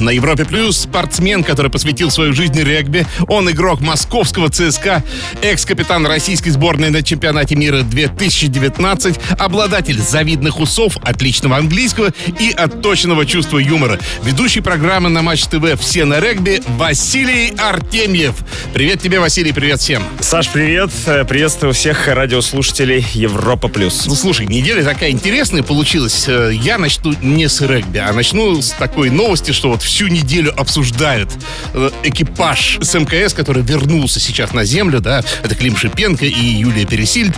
На Европе Плюс спортсмен, который посвятил свою жизнь регби. Он игрок московского ЦСКА, экс-капитан российской сборной на чемпионате мира 2019, обладатель завидных усов, отличного английского и отточенного чувства юмора. Ведущий программы на Матч ТВ «Все на регби» Василий Артемьев. Привет тебе, Василий, привет всем. Саш, привет. Э, Приветствую всех радиослушателей Европа Плюс. Ну, слушай, неделя такая интересная получилась. Э, Я начну не с регби, а начну с такой новости, что вот всю неделю обсуждают э, экипаж с МКС, который вернулся сейчас на землю, да, это Клим Шипенко и Юлия Пересильд.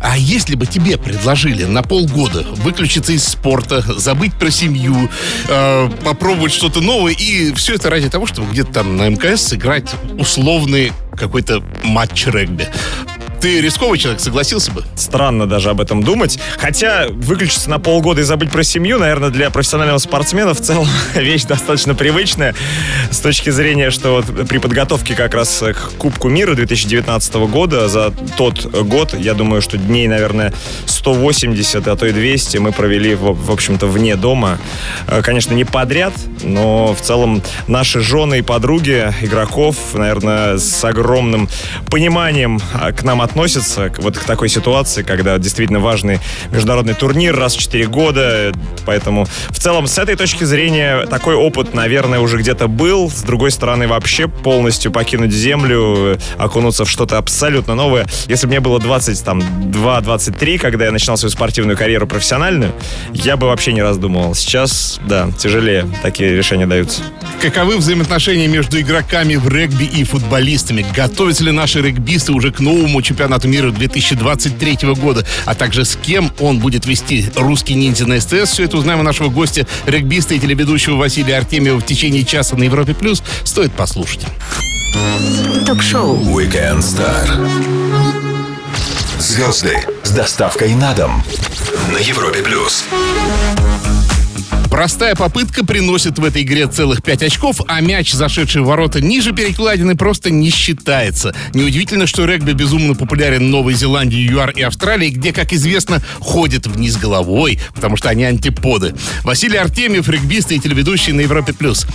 А если бы тебе предложили на полгода выключиться из спорта, забыть про семью, э, попробовать что-то новое, и все это ради того, чтобы где-то там на МКС сыграть условный какой-то матч регби. Ты рисковый человек, согласился бы? Странно даже об этом думать. Хотя выключиться на полгода и забыть про семью, наверное, для профессионального спортсмена в целом вещь достаточно привычная. С точки зрения, что вот при подготовке как раз к Кубку мира 2019 года за тот год, я думаю, что дней, наверное, 180, а то и 200 мы провели, в, общем-то, вне дома. Э, Конечно, не подряд, но в целом наши жены и подруги игроков, наверное, с огромным пониманием а, к нам относятся, к- вот к такой ситуации, когда действительно важный международный турнир раз в 4 года. Поэтому в целом с этой точки зрения такой опыт, наверное, уже где-то был. С другой стороны, вообще полностью покинуть землю, окунуться в что-то абсолютно новое. Если бы мне было 20, там, 2-23, когда я начинал свою спортивную карьеру профессиональную, я бы вообще не раздумывал. Сейчас, да, тяжелее такие решения даются. Каковы взаимоотношения между игроками в регби и футболистами? Готовятся ли наши регбисты уже к новому чемпионату мира 2023 года? А также с кем он будет вести русский ниндзя на СТС? Все это узнаем у нашего гостя, регбиста и телеведущего Василия Артемьева в течение часа на Европе+. плюс. Стоит послушать. Ток-шоу Weekend Star. Звезды с доставкой на дом на Европе плюс. Простая попытка приносит в этой игре целых 5 очков, а мяч, зашедший в ворота ниже перекладины, просто не считается. Неудивительно, что регби безумно популярен в Новой Зеландии, ЮАР и Австралии, где, как известно, ходит вниз головой, потому что они антиподы. Василий Артемьев, регбист и телеведущий на Европе+. плюс.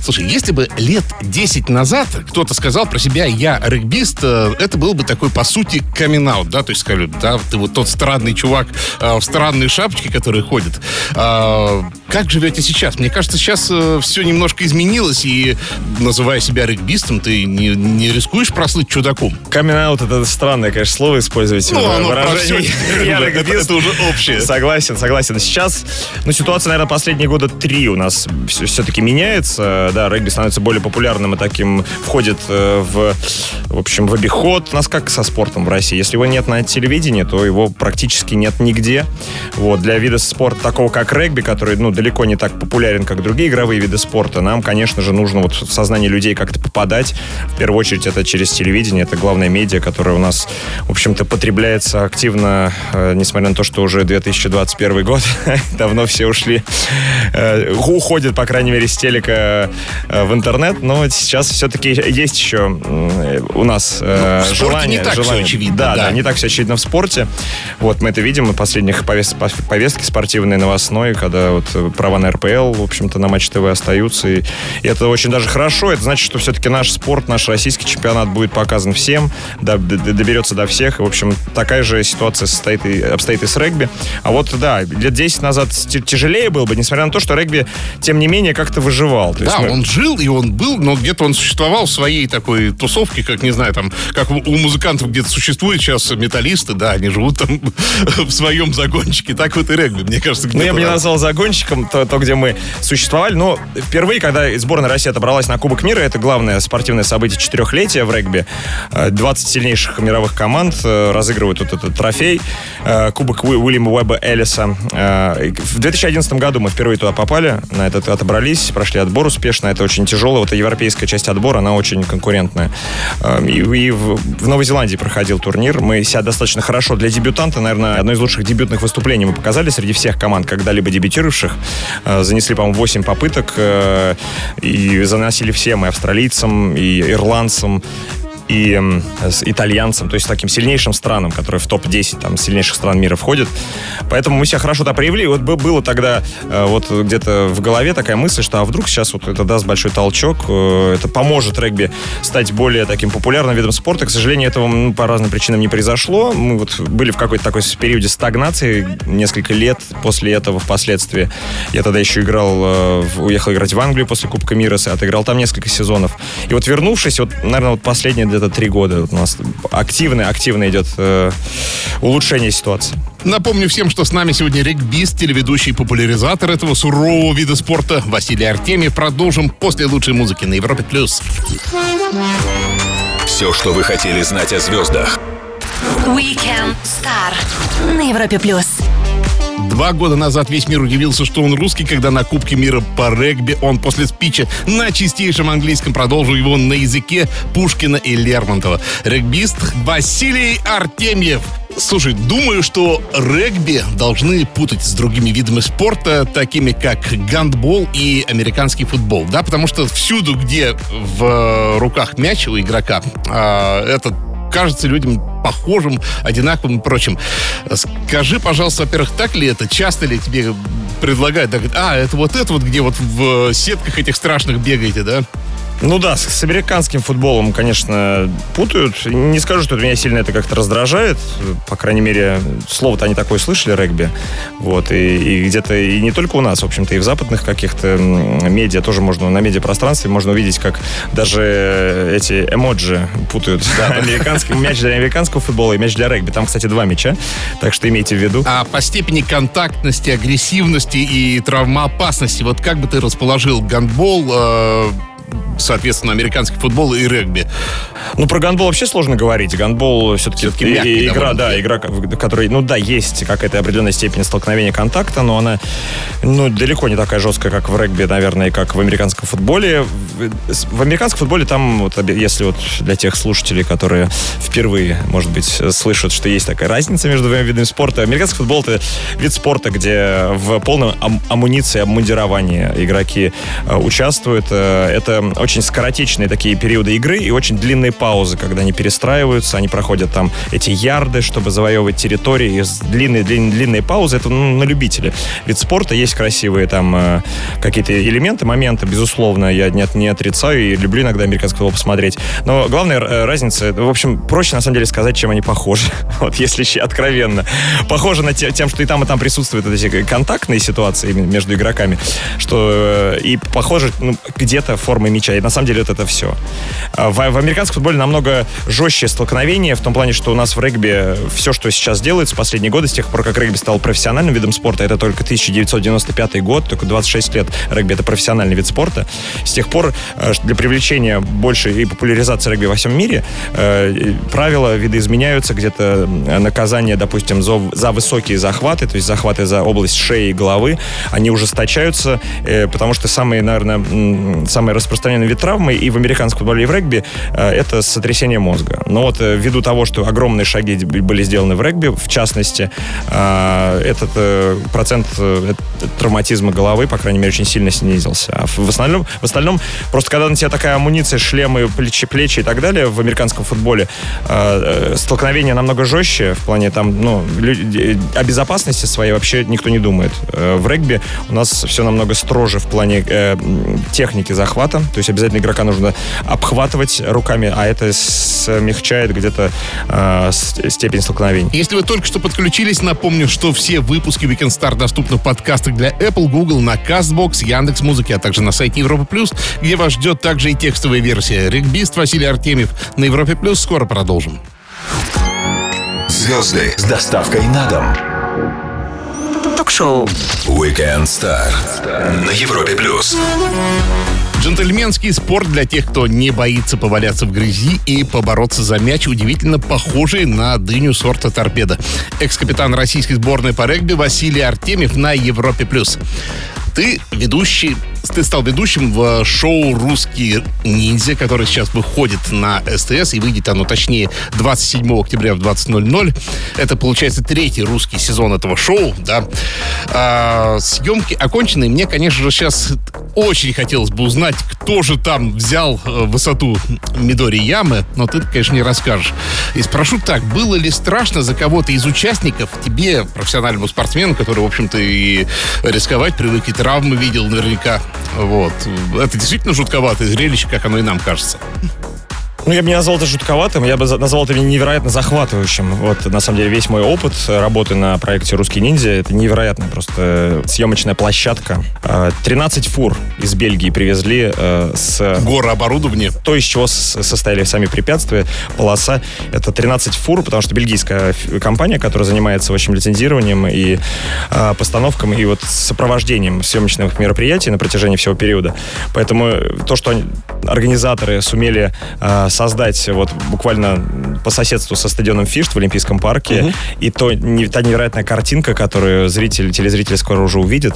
Слушай, если бы лет 10 назад кто-то сказал про себя «я регбист», э, это был бы такой, по сути, камин да, то есть сказали, да, ты вот тот странный чувак э, в странной шапочке, который ходит. А, как живете сейчас? Мне кажется, сейчас все немножко изменилось, и называя себя регбистом, ты не, не рискуешь прослыть чудаком. Камин-аут это странное, конечно, слово использовать. Ну, оно про выражении. всё. Я Это- регбист. это уже общее. Согласен, согласен. Сейчас, ну, ситуация, наверное, последние года три у нас все-таки меняется. Да, регби становится более популярным и таким входит э, в, в общем, в обиход. У нас как со спортом в России. Если его нет на телевидении, то его практически нет нигде. Вот, для вида спорта такого, как регби, который, ну, далеко не так популярен, как другие игровые виды спорта, нам, конечно же, нужно вот в сознание людей как-то попадать. В первую очередь это через телевидение, это главная медиа, которая у нас, в общем-то, потребляется активно, э, несмотря на то, что уже 2021 год, давно все ушли, э, уходят, по крайней мере, с телека э, в интернет, но сейчас все-таки есть еще у нас Ну, в желание. не так желание. очевидно, Да, да. да, не так все очевидно в спорте. Вот мы это видим на последних повест- пов- повестки спортивной, новостной, когда вот права на РПЛ, в общем-то, на Матч ТВ остаются. И, это очень даже хорошо. Это значит, что все-таки наш спорт, наш российский чемпионат будет показан всем, доберется до всех. И, в общем, такая же ситуация состоит и, обстоит и с регби. А вот, да, лет 10 назад тяжелее было бы, несмотря на то, что регби, тем не менее, как-то выживал. То есть Да, мы- он жил, и он был, но где-то он существовал в своей такой тусовке, как, не знаю, там, как у музыкантов где-то существует сейчас металлисты, да, они живут там в своем загончике. Так вот и регби, мне кажется, Ну, я бы не назвал загонщиком то, то, где мы существовали, но впервые, когда сборная России отобралась на Кубок мира, это главное спортивное событие четырехлетия в регби. Э, 20 сильнейших мировых команд э, разыгрывают вот этот трофей. Э, Кубок Уи- Уильяма Уэба Эллиса. Э, В 2011 году мы впервые туда попали, на этот отобрались, прошли отбор успешно. Это очень тяжело. Вот европейская часть отбора, она очень конкурентная. Э, И, и в, в Новой Зеландии проходил турнир. Мы себя достаточно хорошо для дебютанта, наверное, одно из лучших дебютных выступлений мы показали среди всех команд, когда-либо дебютировавших. Э, Занесли, по-моему, 8 попыток э, и заносили всем, и австралийцам, и ирландцам. И с итальянцам, то есть таким сильнейшим странам, которые в топ-10 там сильнейших стран мира входят. Поэтому мы себя хорошо туда проявили. Вот бы- было тогда э, вот где-то в голове такая мысль, что а вдруг сейчас вот это даст большой толчок, э, это поможет регби стать более таким популярным видом спорта. К сожалению, этого ну, по разным причинам не произошло. Мы вот были в какой-то такой периоде стагнации несколько лет после этого впоследствии. Я тогда еще играл, э, уехал играть в Англию после Кубка мира, с- отыграл там несколько сезонов. И вот вернувшись, вот, наверное, вот последние где-то три года у нас активно, активно идет э, улучшение ситуации. Напомню всем, что с нами сегодня регбист, телеведущий и популяризатор этого сурового вида спорта Василий Артемьев. Продолжим после лучшей музыки на Европе+. плюс. Все, что вы хотели знать о звездах. Weekend Star на Европе плюс. Два года назад весь мир удивился, что он русский, когда на Кубке мира по регби он после спича на чистейшем английском продолжил его на языке Пушкина и Лермонтова. Регбист Василий Артемьев. Слушай, думаю, что регби должны путать с другими видами спорта, такими как гандбол и американский футбол, да, потому что всюду, где в э, руках мяч у игрока, а, этот кажется людям похожим, одинаковым и прочим. Скажи, пожалуйста, во-первых, так ли это? Часто ли тебе предлагают? а, это вот это вот, где вот в сетках этих страшных бегаете, да? Ну да, с, с американским футболом, конечно, путают. Не скажу, что меня сильно это как-то раздражает. По крайней мере, слово-то они такое слышали, регби. Вот, и, и где-то, и не только у нас, в общем-то, и в западных каких-то медиа тоже можно, на медиапространстве можно увидеть, как даже эти эмоджи путают. Американский мяч для американского футбола и мяч для регби. Там, кстати, два мяча, так что имейте в виду. А по степени контактности, агрессивности и травмоопасности, вот как бы ты расположил гандбол, э, соответственно, американский футбол и регби? Ну, про гандбол вообще сложно говорить. Гандбол все-таки, мягкий игра, да, игра, в которой, ну да, есть какая-то определенная степень столкновения контакта, но она, ну, далеко не такая жесткая, как в регби, наверное, и как в американском футболе. В, американском футболе там, вот, если вот для тех слушателей, которые впервые, может быть, слышат, что есть такая разница между двумя видами спорта, американский футбол это вид спорта, где в полном ам- амуниции, обмундировании игроки э, участвуют. Э, Это очень скоротечные такие периоды игры и очень длинные паузы, когда они перестраиваются, они проходят там эти ярды, чтобы завоевывать территории. И с- длинные, длинные, длинные паузы, это ну, на любителя. Вид спорта, есть красивые там э, какие-то элементы, моменты, безусловно, я не, не отрицаю и люблю иногда американский футбол посмотреть. Но главная э, разница, в общем, проще на самом деле сказать, чем они похожи. Вот, если откровенно. Похоже на те- тем, что и там, и там присутствуют вот эти контактные ситуации между игроками, что э, и похоже ну, где-то формой мяча. И на самом деле вот это все. В, в американском футболе намного жестче столкновение, в том плане, что у нас в регби все, что сейчас делается последние годы, с тех пор, как регби стал профессиональным видом спорта, это только 1995 год, только 26 лет регби это профессиональный вид спорта. С тех пор э, для привлечения большей и популяризации регби во всем мире э, и правила видоизменяются, где-то э, наказания, допустим, за, за высокие захваты, то есть захваты за область шеи и головы, они ужесточаются, э, потому что самые, наверное, м, самый распространенный вид травмы и в американском футболе, и в регби э, это сотрясение мозга. Но вот э, ввиду того, что огромные шаги были сделаны в регби, в частности, э, этот процент травматизма головы, по крайней мере, очень сильно снизился. А в остальном, в остальном просто когда на тебя такая амуниция, шлемы, плечи, плечи и так далее в американском футболе, столкновение намного жестче в плане там, ну, о безопасности своей вообще никто не думает. В регби у нас все намного строже в плане э, техники захвата, то есть обязательно игрока нужно обхватывать руками, а это смягчает где-то э, степень столкновений. Если вы только что подключились, напомню, что все выпуски Weekend Star доступны в подкастах для Apple, Google, на CastBox, Яндекс Музыки, а также на сайте Европа Плюс, где вас ждет также и текстовая версия. Регбист Василий Артемьев на Европе Плюс. Скоро продолжим. Звезды с доставкой на дом. Ток-шоу Weekend Star на Европе плюс. Джентльменский спорт для тех, кто не боится поваляться в грязи и побороться за мяч, удивительно похожий на дыню сорта торпеда. Экс-капитан российской сборной по регби Василий Артемьев на Европе+. плюс. Ты ведущий, ты стал ведущим в шоу «Русский ниндзя», которое сейчас выходит на СТС, и выйдет оно, точнее, 27 октября в 20.00. Это, получается, третий русский сезон этого шоу, да. А, съемки окончены. Мне, конечно же, сейчас очень хотелось бы узнать, кто же там взял э, высоту Мидори Ямы, но ты, конечно, не расскажешь. И спрошу так, было ли страшно за кого-то из участников, тебе, профессиональному спортсмену, который, в общем-то, и рисковать привык, и травмы видел наверняка, вот. Это действительно жутковатое зрелище, как оно и нам кажется. Ну, я бы не назвал это жутковатым, я бы назвал это невероятно захватывающим. Вот, на самом деле, весь мой опыт работы на проекте «Русский ниндзя» — это невероятная просто съемочная площадка. 13 а, фур из Бельгии привезли э, с... Горы оборудования. То, из чего состояли сами препятствия, полоса. Это 13 фур, потому что бельгийская компания, которая занимается, в общем, лицензированием и э, постановком, и вот сопровождением съемочных мероприятий на протяжении всего периода. Поэтому то, что организаторы сумели э, создать вот буквально по соседству со стадионом Фишт в Олимпийском парке. Угу. И то, не, та невероятная картинка, которую зритель, телезритель скоро уже увидит,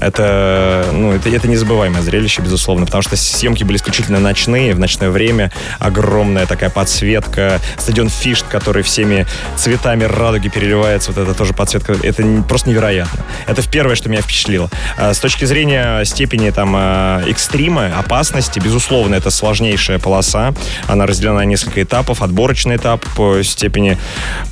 это, ну, это, это незабываемое зрелище, безусловно, потому что съемки были исключительно ночные, в ночное время, огромная такая подсветка, стадион Фишт, который всеми цветами радуги переливается, вот это тоже подсветка, это просто невероятно. Это первое, что меня впечатлило. А с точки зрения степени там а, экстрима, опасности, безусловно, это сложнейшая полоса, она она разделена на несколько этапов. Отборочный этап по степени,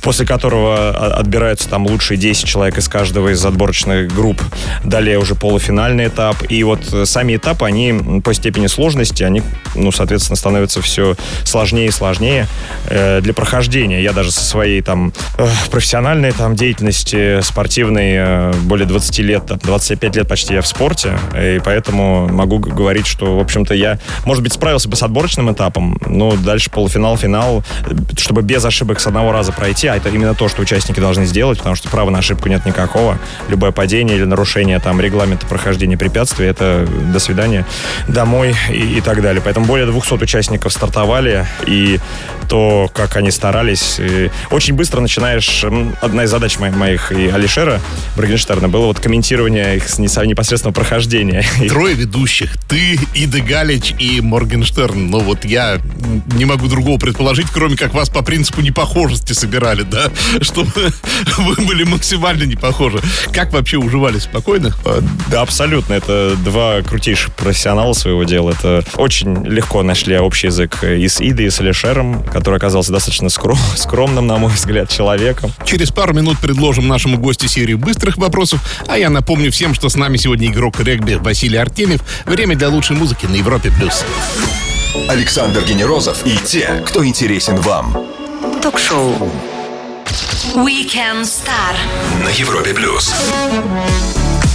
после которого отбираются там лучшие 10 человек из каждого из отборочных групп. Далее уже полуфинальный этап. И вот сами этапы, они по степени сложности, они, ну, соответственно, становятся все сложнее и сложнее э, для прохождения. Я даже со своей там э, профессиональной там деятельности спортивной э, более 20 лет, там, 25 лет почти я в спорте, и поэтому могу говорить, что, в общем-то, я, может быть, справился бы с отборочным этапом, но дальше полуфинал, финал, чтобы без ошибок с одного раза пройти, а это именно то, что участники должны сделать, потому что права на ошибку нет никакого. Любое падение или нарушение там регламента прохождения препятствий, это до свидания, домой и, и так далее. Поэтому более 200 участников стартовали, и то, как они старались, очень быстро начинаешь... Одна из задач моих, моих и Алишера Брагенштерна было вот комментирование их непосредственного прохождения. Трое ведущих. Ты, Ида Галич и Моргенштерн. Ну вот я не могу другого предположить, кроме как вас по принципу непохожести собирали, да? Чтобы вы были максимально не похожи. Как вообще уживались спокойно? А, да, абсолютно. Это два крутейших профессионала своего дела. Это очень легко нашли общий язык и с Идой, и с Алишером, который оказался достаточно скром, скромным, на мой взгляд, человеком. Через пару минут предложим нашему гостю серию быстрых вопросов, а я напомню всем, что с нами сегодня игрок регби Василий Артемьев. Время для лучшей музыки на Европе+. плюс. Александр Генерозов и те, кто интересен вам. Ток-шоу Weekend Star на Европе плюс.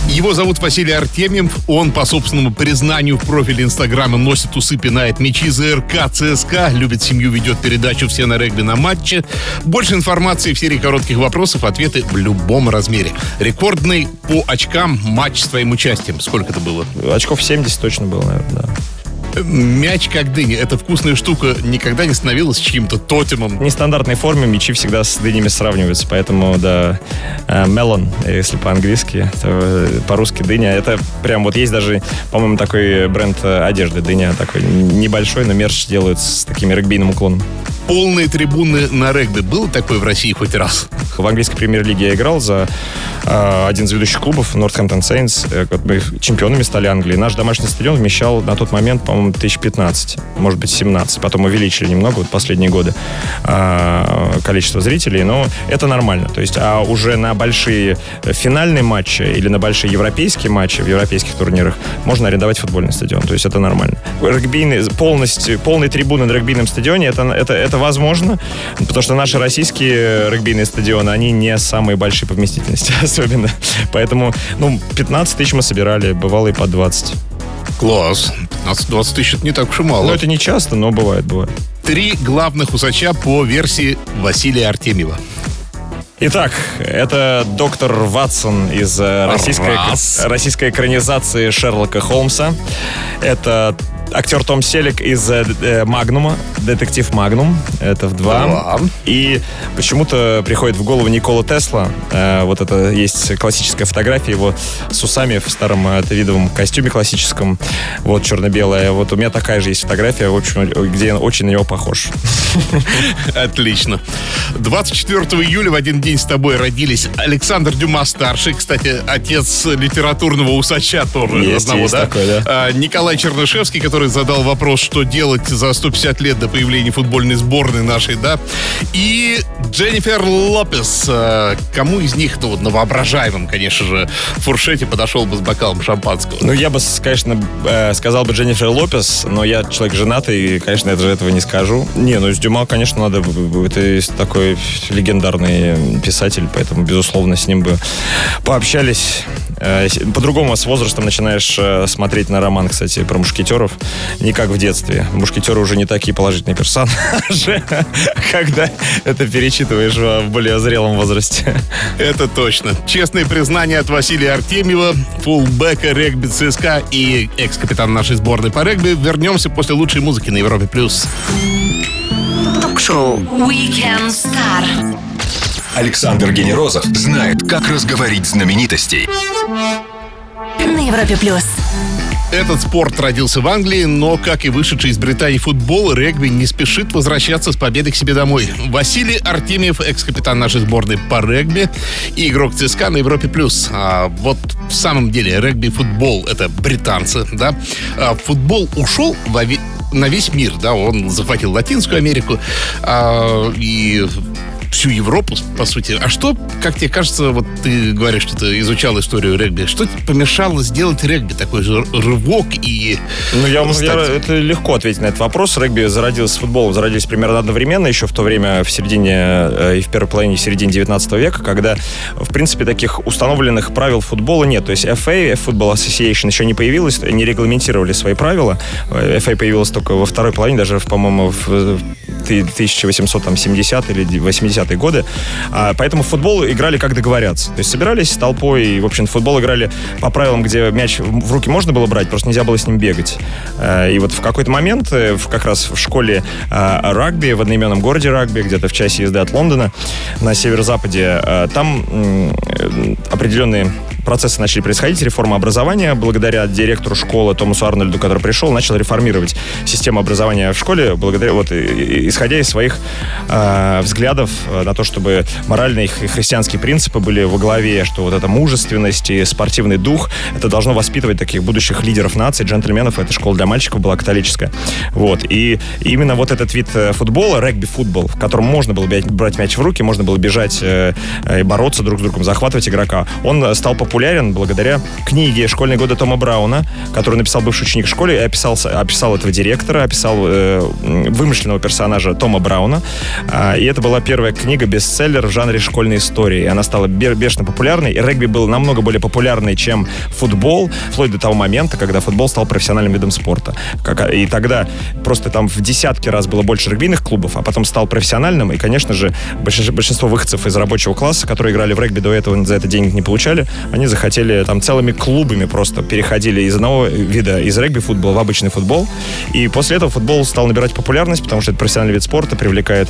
Его зовут Василий Артемьев. Он, по собственному признанию в профиле Инстаграма, носит усы, пинает мячи ЗРК, ЦСКА, любит семью, ведет передачу «Все на регби» на матче. Больше информации в серии коротких вопросов, ответы в любом размере. Рекордный по очкам матч с твоим участием. Сколько это было? Очков 70 точно было, наверное, да. Мяч как дыня. Эта вкусная штука никогда не становилась чьим-то тотемом. В нестандартной форме мячи всегда с дынями сравниваются, поэтому, да, мелон, если по-английски, э, по-русски дыня. Это прям вот есть даже, по-моему, такой бренд э, одежды дыня, такой небольшой, но мерч делают с таким регбийным уклоном полные трибуны на регби. Было такое в России хоть раз? В английской премьер-лиге я играл за э, один из ведущих клубов, Saints. Э, мы чемпионами стали Англии. Наш домашний стадион вмещал на тот момент, по-моему, 1015, может быть, 17. Потом увеличили немного, вот последние годы, э, количество зрителей. Но это нормально. То есть, а уже на большие финальные матчи или на большие европейские матчи в европейских турнирах можно арендовать футбольный стадион. То есть это нормально. Регбийный, полностью, полные трибуны на регбийном стадионе, это, это, это это возможно, потому что наши российские регбийные стадионы, они не самые большие по вместительности особенно. Поэтому, ну, 15 тысяч мы собирали, бывало и по 20. Класс. 15-20 тысяч это не так уж и мало. Ну, это не часто, но бывает, бывает. Три главных усача по версии Василия Артемьева. Итак, это доктор Ватсон из э, российской, российской экранизации Шерлока Холмса. Это актер Том Селик из э, э, Магнума, детектив Магнум, это в два. И почему-то приходит в голову Никола Тесла. Э, вот это есть классическая фотография его с усами в старом твидовом костюме классическом. Вот черно-белая. Вот у меня такая же есть фотография, в общем, где он очень на него похож. Отлично. 24 июля в один день с тобой родились Александр Дюма-старший, кстати, отец литературного усача тоже Есть, одного, есть да? такой, да. А, Николай Чернышевский, который задал вопрос, что делать за 150 лет до появления футбольной сборной нашей, да? И Дженнифер Лопес. А, Кому из них, ну, на воображаемом, конечно же, фуршете подошел бы с бокалом шампанского? Ну, я бы, конечно, э, сказал бы Дженнифер Лопес, но я человек женатый, и, конечно, я даже этого не скажу. Не, ну, с Дюма, конечно, надо... Это такой легендарный писатель, поэтому, безусловно, с ним бы пообщались. Э, По-другому с возрастом начинаешь э, смотреть на роман, кстати, про мушкетеров, не как в детстве. Мушкетеры уже не такие положительные персонажи, когда это перечитываешь в более зрелом возрасте. Это точно. Честные признания от Василия Артемьева, фулбека регби ЦСКА и экс-капитан нашей сборной по регби. Вернемся после лучшей музыки на Европе+. плюс. Ток-шоу Weekend Star. Александр Генерозов знает, как разговорить знаменитостей. На Европе плюс. Этот спорт родился в Англии, но, как и вышедший из Британии футбол, регби не спешит возвращаться с победой к себе домой. Василий Артемьев, экс-капитан нашей сборной по регби и игрок ЦСКА на Европе+. плюс. А вот в самом деле регби и футбол — это британцы, да? А футбол ушел во на весь мир, да? Он захватил Латинскую Америку а, и всю Европу, по сути. А что, как тебе кажется, вот ты говоришь, что ты изучал историю регби, что помешало сделать регби такой же рывок и... Ну, я, стать- я- это легко ответить на этот вопрос. Регби зародился с футболом, зародились примерно одновременно, еще в то время, в середине э, и в первой половине, в середине 19 века, когда, в принципе, таких установленных правил футбола нет. То есть FA, Football Association, еще не появилась, не регламентировали свои правила. Э, FA появилась только во второй половине, даже, по-моему, в 1870 или 80-е годы. А, поэтому в футбол играли как договорятся. То есть собирались толпой и, в общем, в футбол играли по правилам, где мяч в руки можно было брать, просто нельзя было с ним бегать. А, и вот в какой-то момент, э, как раз в школе а, рагби, в одноименном городе рагби, где-то в часе езды от Лондона, на северо-западе, там э, определенные процессы начали происходить, реформа образования, благодаря директору школы Томасу Арнольду, который пришел, начал реформировать систему образования в школе, благодаря, вот, исходя из своих э, взглядов на то, чтобы моральные и христианские принципы были во главе, что вот эта мужественность и спортивный дух, это должно воспитывать таких будущих лидеров нации, джентльменов, эта школа для мальчиков была католическая. Вот, и именно вот этот вид э, футбола, регби-футбол, в котором можно было брать мяч в руки, можно было бежать э, э, и бороться друг с другом, захватывать игрока, он э, стал популярен благодаря книге «Школьные годы» Тома Брауна, который написал бывший ученик в школе и описал, описал этого директора, описал э, вымышленного персонажа Тома Брауна. А, и это была первая книга бестселлер в жанре школьной истории. Она стала бе- бешено популярной. И регби был намного более популярный, чем футбол, вплоть до того момента, когда футбол стал профессиональным видом спорта. Как- и тогда просто там в десятки раз было больше регбийных клубов, а потом стал профессиональным. И, конечно же, большинство выходцев из рабочего класса, которые играли в регби до этого, за это денег не получали, они захотели там целыми клубами просто переходили из одного вида, из регби-футбола в обычный футбол. И после этого футбол стал набирать популярность, потому что это профессиональный вид спорта, привлекает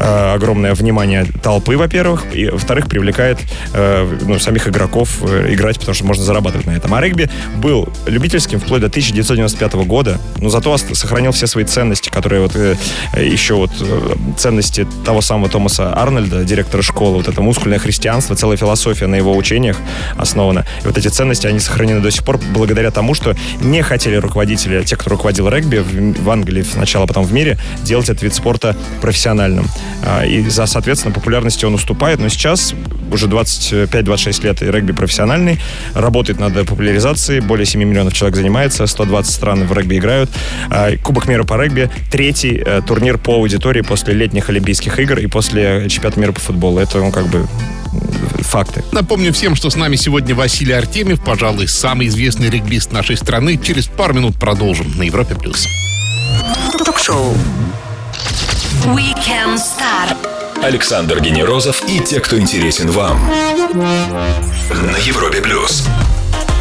э, огромное внимание толпы, во-первых, и, во-вторых, привлекает э, ну, самих игроков э, играть, потому что можно зарабатывать на этом. А регби был любительским вплоть до 1995 года, но зато сохранил все свои ценности, которые вот э, еще вот э, ценности того самого Томаса Арнольда, директора школы, вот это мускульное христианство, целая философия на его учениях основана. И вот эти ценности, они сохранены до сих пор благодаря тому, что не хотели руководители, те, кто руководил регби в, в Англии сначала, потом в мире, делать этот вид спорта профессиональным. А, И за, соответственно, популярностью он уступает, но сейчас уже 25-26 лет и регби профессиональный, работает над популяризацией, более 7 миллионов человек занимается, 120 стран в регби играют. А, Кубок мира по регби, третий э, турнир по аудитории после летних Олимпийских игр и после чемпионата мира по футболу. Это, ну, как бы, факты. Напомню всем, что с нами сегодня Василий Артемьев, пожалуй, самый известный регбист нашей страны. Через пару минут продолжим на Европе+. плюс. Ток-шоу Weekend Star. Александр Генерозов и те, кто интересен вам. На Европе плюс.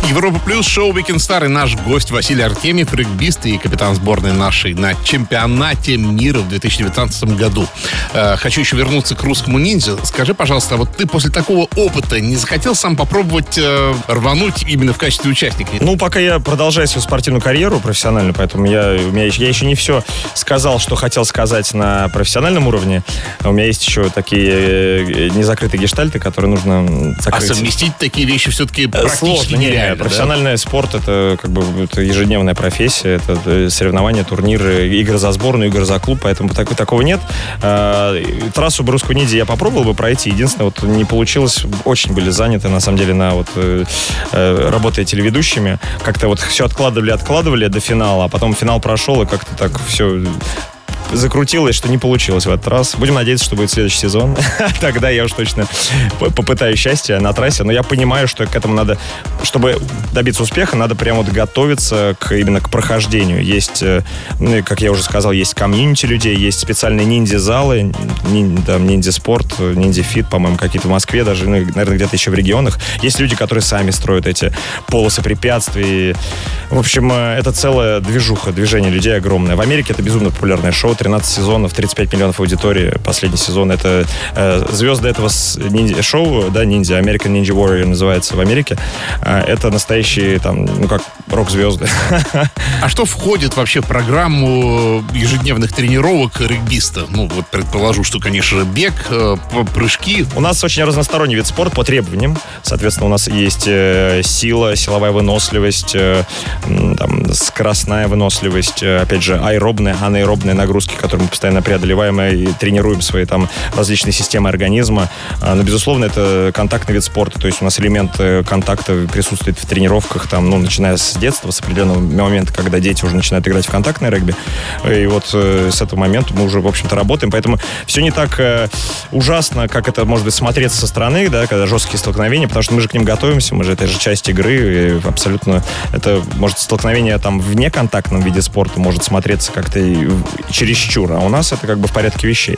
Европа Плюс, шоу Weekend Star и наш гость Василий Артемьев, регбист и капитан сборной нашей на чемпионате мира в 2019 году. Э, хочу еще вернуться к русскому ниндзя. Скажи, пожалуйста, а вот ты после такого опыта не захотел сам попробовать э, рвануть именно в качестве участника? Ну, пока я продолжаю свою спортивную карьеру профессиональную, поэтому я, у меня, еще- я еще не все сказал, что хотел сказать на профессиональном уровне. У меня есть еще такие э, незакрытые гештальты, которые нужно А закрыть. совместить такие вещи все-таки Э, практически Сложно, не, нереально. да? Профессиональный спорт это как бы это ежедневная профессия, это э, соревнования, турниры, игры за сборную, игры за клуб, поэтому так- такого нет. А, Трассу бы русскую ниндзя я попробовал бы пройти. Единственное, вот не получилось, очень были заняты на самом деле на вот э, э, работая телеведущими. Как-то вот все откладывали, откладывали до финала, а потом финал прошел, и как-то так все закрутилось, что не получилось в этот раз. Будем надеяться, что будет следующий сезон. Тогда я уж точно попытаюсь счастья на трассе. Но я понимаю, что к этому надо, чтобы добиться успеха, надо прямо вот готовиться к, именно к прохождению. Есть, э, ну, как я уже сказал, есть комьюнити людей, есть специальные ниндзя-залы, ниндзя-спорт, ниндзя-фит, по-моему, какие-то в Москве даже, ну, наверное, где-то еще в регионах. Есть люди, которые сами строят эти полосы препятствий. В общем, э, это целая движуха, движение людей огромное. В Америке это безумно популярное шоу, 13 сезонов, 35 миллионов аудитории. Последний сезон это э, звезды этого ниндзя- шоу, да, ниндзя, American Ninja Warrior называется в Америке. Э, это настоящие там, ну как рок-звезды. А что входит вообще в программу ежедневных тренировок регбиста? Ну, вот предположу, что, конечно бег, э, прыжки. У нас очень разносторонний вид спорта по требованиям. Соответственно, у нас есть э, сила, силовая выносливость, э, там, скоростная выносливость, опять же, аэробные, анаэробные нагрузки, которые мы постоянно преодолеваем и тренируем свои там различные системы организма. А, Но, безусловно, это контактный вид спорта. То есть у нас элемент контакта присутствует в тренировках, там, ну, начиная с детства, с определенного момента, когда дети уже начинают играть в контактное регби. И вот э, с этого момента мы уже, в общем-то, работаем. Поэтому все не так э, ужасно, как это может быть смотреться со стороны, да, когда жесткие столкновения, потому что мы же к ним готовимся, мы же это же часть игры, и абсолютно это может столкновение там в неконтактном виде спорта может смотреться как-то чересчур, а у нас это как бы в порядке вещей.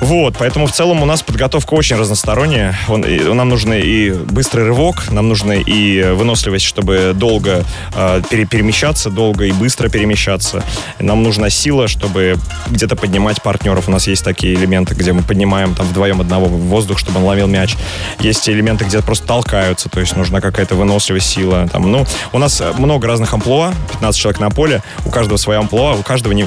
Вот, поэтому в целом у нас подготовка очень разносторонняя. Он- и нам нужен и быстрый рывок, нам нужна и выносливость, чтобы долго э, пере- перемещаться, долго и быстро перемещаться. Нам нужна сила, чтобы где-то поднимать партнеров. У нас есть такие элементы, где мы поднимаем там вдвоем одного в воздух, чтобы он ловил мяч. Есть элементы, где просто толкаются, то есть нужна какая-то выносливость, сила. Там, ну, у нас много разных амплуа, 15 человек на поле, у каждого своя амплуа, у каждого не-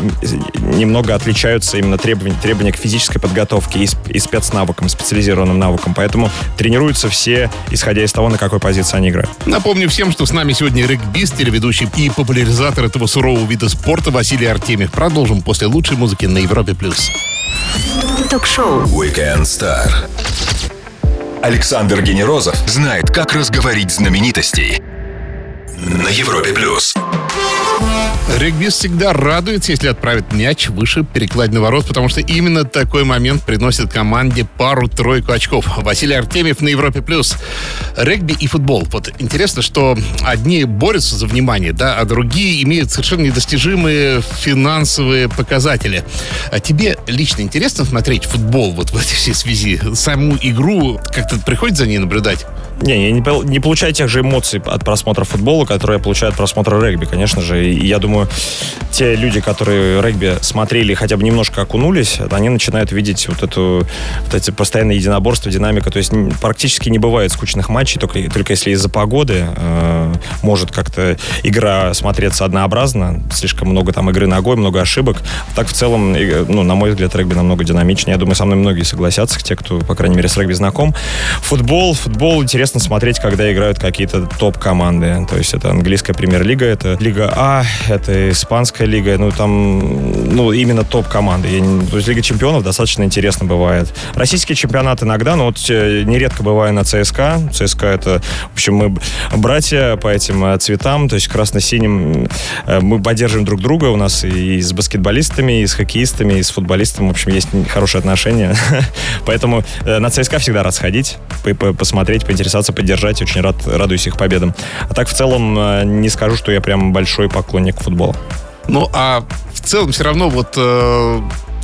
немного отличаются именно требования, требования к физической подготовке и, сп- и спецнавыкам, специализированным навыкам. Поэтому тренируются все, исходя из того, на какой позиции они играют. Напомню всем, что с нами сегодня регбист, телеведущий и популяризатор этого сурового вида спорта Василий Артемьев. Продолжим после лучшей музыки на Европе+. плюс. Ток-шоу. Weekend Star. Александр Генерозов знает, как разговорить знаменитостей на Европе плюс. Регбист всегда радуется, если отправит мяч выше перекладины ворот, потому что именно такой момент приносит команде пару-тройку очков. Василий Артемьев на Европе+. плюс. Регби и футбол. Вот интересно, что одни борются за внимание, да, а другие имеют совершенно недостижимые финансовые показатели. А тебе лично интересно смотреть футбол вот в этой всей связи? Саму игру как-то приходится за ней наблюдать? Не, я не, не получаю тех же эмоций от просмотра футбола, которые я получаю от просмотра регби, конечно же. Я думаю, те люди, которые регби смотрели хотя бы немножко окунулись, они начинают видеть вот эту вот эти постоянные единоборства, динамика. То есть практически не бывает скучных матчей, только, только если из-за погоды э, может как-то игра смотреться однообразно, слишком много там игры ногой, много ошибок. Так в целом, ну, на мой взгляд, регби намного динамичнее. Я думаю, со мной многие согласятся, те, кто, по крайней мере, с регби знаком. Футбол, футбол интересно смотреть, когда играют какие-то топ-команды. То есть это английская премьер-лига, это Лига А, это испанская лига, ну там, ну именно топ-команды. Я не- То есть Лига чемпионов достаточно интересно бывает. Российский чемпионат иногда, но вот э, нередко бываю на ЦСКА. ЦСКА это, в общем, мы братья по этим э, цветам, то есть красно-синим. Э, Мы поддерживаем друг друга. У нас и с баскетболистами, и с хоккеистами, и с футболистами, в общем, есть хорошие отношения. Поэтому на ЦСКА всегда рад сходить, по- по- посмотреть, поинтересоваться, поддержать. Очень рад, радуюсь их победам. А так, в целом, не скажу, что я прям большой поклонник футбола. Ну, а в целом все равно вот э,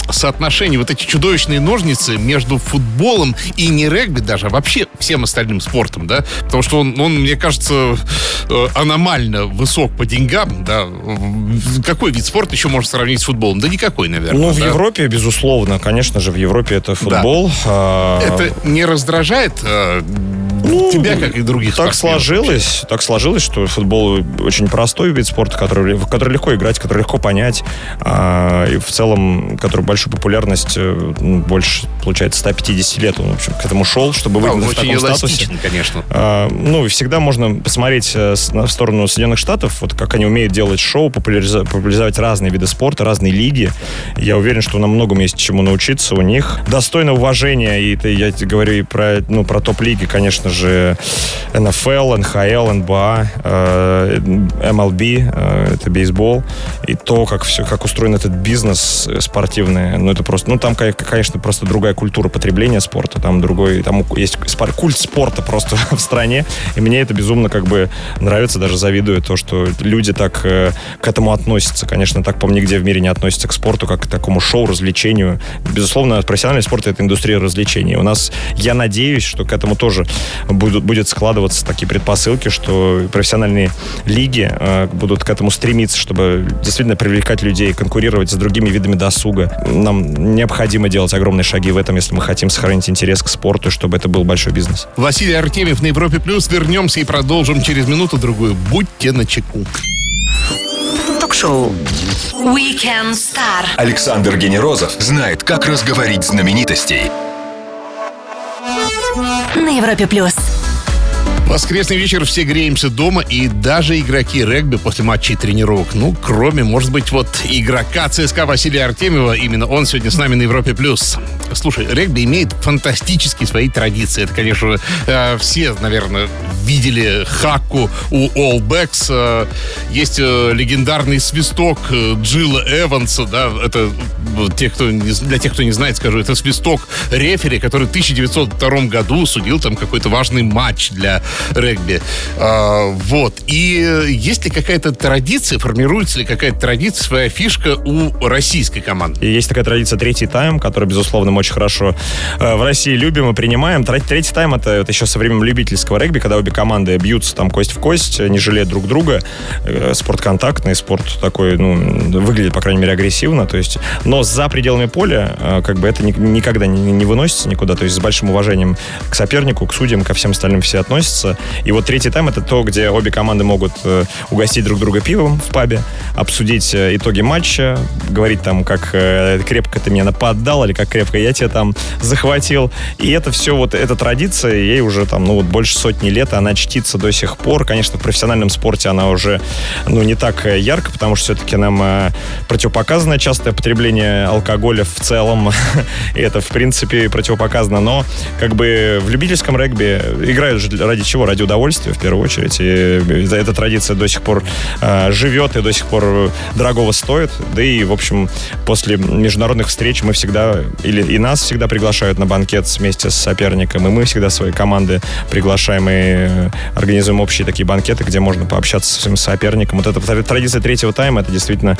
соотношение, вот эти чудовищные ножницы между футболом и не регби даже, а вообще всем остальным спортом, да? Потому что он, он мне кажется, э, аномально высок по деньгам, да? Какой вид спорта еще можно сравнить с футболом? Да никакой, наверное. Ну, в да? Европе, безусловно, конечно же, в Европе это футбол. А, Это не раздражает э, тебя, как и других Так сложилось, так сложилось, что футбол очень простой вид спорта, который, в который легко играть, который легко понять, а, и в целом, который большую популярность э, ну, больше, получается, 150 лет он, в общем, к этому шел, чтобы быть он в таком статусе. конечно. А, ну, всегда можно посмотреть э, на- в сторону Соединенных Штатов, вот как они умеют делать шоу, популяриза- популяризовать разные виды спорта, разные лиги. Я уверен, что нам многому есть чему научиться у них. Достойно уважения, и это я говорю и про, ну, про топ-лиги, конечно же, НФЛ, НХЛ, НБА, э, MLB, э, это бейсбол, и то, как все, как устроен этот бизнес спортивный, ну, это просто, ну, там, ко- конечно, просто другая культура потребления спорта, там другой, там есть спор- культ спорта просто в стране, и мне это безумно как бы нравится, даже завидую то, что люди так э, к этому относятся. Конечно, так, по нигде в мире не относятся к спорту, как к такому шоу, развлечению. Безусловно, профессиональный спорт — это индустрия развлечений. У нас, я надеюсь, что к этому тоже будут, будет складываться такие предпосылки, что профессиональные лиги э, будут к этому стремиться, чтобы действительно привлекать людей, конкурировать с другими видами досуга. Нам необходимо делать огромные шаги в этом, если мы хотим сохранить интерес к спорту, чтобы это был большой бизнес. Василий Артемьев на Европе Плюс. Вернемся и продолжим через минуту-другую. Будьте начеку. Ток-шоу. Weekend Star. Александр Генерозов знает, как разговорить знаменитостей. На Европе плюс. Воскресный вечер, все греемся дома, и даже игроки регби после матчей тренировок. Ну, кроме, может быть, вот игрока ЦСКА Василия Артемьева, именно он сегодня с нами на Европе+. плюс. Слушай, регби имеет фантастические свои традиции. Это, конечно, э, все, наверное, видели хаку у All Blacks. Э, Есть э, легендарный свисток Джилла Эванса, да, это те, кто не для тех, кто не знает, скажу, это свисток рефери, который в 1902 году судил там какой-то важный матч для регби. А, вот. И э, есть ли какая-то традиция, формируется ли какая-то традиция, своя фишка у российской команды? И есть такая традиция третий тайм, который, безусловно, мы очень хорошо э, в России любим и принимаем. Третий тайм это, это еще со времен любительского регби, когда обе команды бьются там кость в кость, не жалеют друг друга. Э, Спорт контактный, спорт такой, ну, выглядит, по крайней мере, агрессивно. То есть, но за пределами поля как бы это ни- никогда не, не выносится никуда. То есть с большим уважением к сопернику, к судьям, ко всем остальным все относятся. И вот третий тайм это то, где обе команды могут э, угостить друг друга пивом в пабе, обсудить э, итоги матча, говорить там, как э, крепко ты меня нападал или как крепко я тебя там захватил. И это все вот, эта традиция, ей уже там, ну вот больше сотни лет, она чтится до сих пор. Конечно, в профессиональном спорте она уже, ну, не так ярко, потому что все-таки нам противопоказано частое потребление алкоголя в целом. И это, в принципе, противопоказано. Но как бы в любительском регби играют же ради чего? Ради удовольствия, в первую очередь. И за- эта традиция до сих пор э, живет и до сих пор дорогого стоит. Да и, в общем, после международных встреч мы всегда, или и нас всегда приглашают на банкет вместе с соперником, и мы всегда свои команды приглашаем и э, организуем общие такие банкеты, где можно пообщаться со своим соперником. Вот эта тра- традиция третьего тайма, это действительно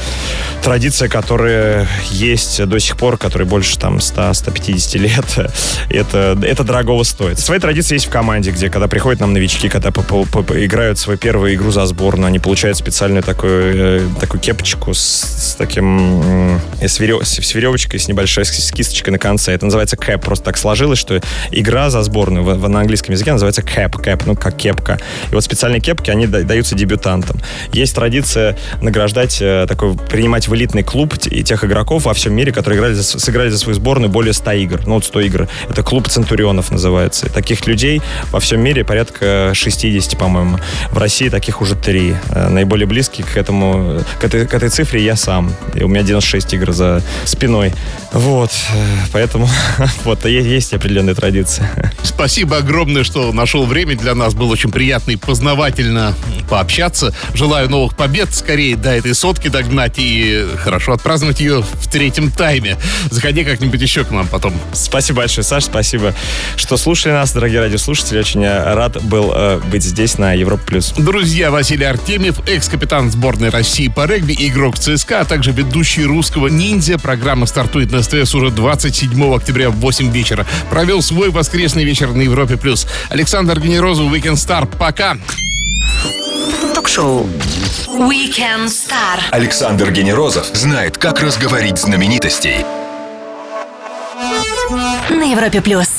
традиция, которая есть до сих пор, которой больше там 100-150 лет. Это, это дорогого стоит. Свои традиции есть в команде, где когда приходят нам новички, когда играют свою первую игру за сборную, они получают специальную такую, э, такую кепочку с, с таким с, верё- с- веревочкой, с небольшой с, кисточкой на конце. Это называется кэп. Просто так сложилось, что игра за сборную в, в- на английском языке называется кэп. Кэп, ну как кепка. И вот специальные кепки, они да- даются дебютантам. Есть традиция награждать, э, такой, принимать в элитный клуб и тех игроков во всем мире, которые играли за, сыграли за свою сборную более 100 игр. Ну вот 100 игр. Это клуб Центурионов называется. И таких людей во всем мире порядка 60, по-моему. В России таких уже три. Э, Наиболее близкий к этому, к этой, к этой цифре я сам. И у меня 96 игр за спиной. Вот. Э, Поэтому вот есть, определенная традиция. Спасибо огромное, что нашел время для нас. Было очень приятно и познавательно пообщаться. Желаю новых побед, скорее до этой сотки догнать и хорошо отпраздновать ее в третьем тайме. Заходи как-нибудь еще к нам потом. Спасибо большое, Саш, спасибо, что слушали нас, дорогие радиослушатели. Очень э, рад был э, быть здесь на Европа+. плюс. Друзья, Василий Артемьев, экс-капитан сборной России по регби, игрок ЦСКА, а также ведущий русского ниндзя. Программа стартует на СТС уже 27 октября в 8 вечера. Провел свой воскресный вечер на Европе+. плюс. Александр Генерозов, Weekend Star. Пока! Ток-шоу Weekend Star. Александр Генерозов знает, как разговорить знаменитостей. На Европе плюс.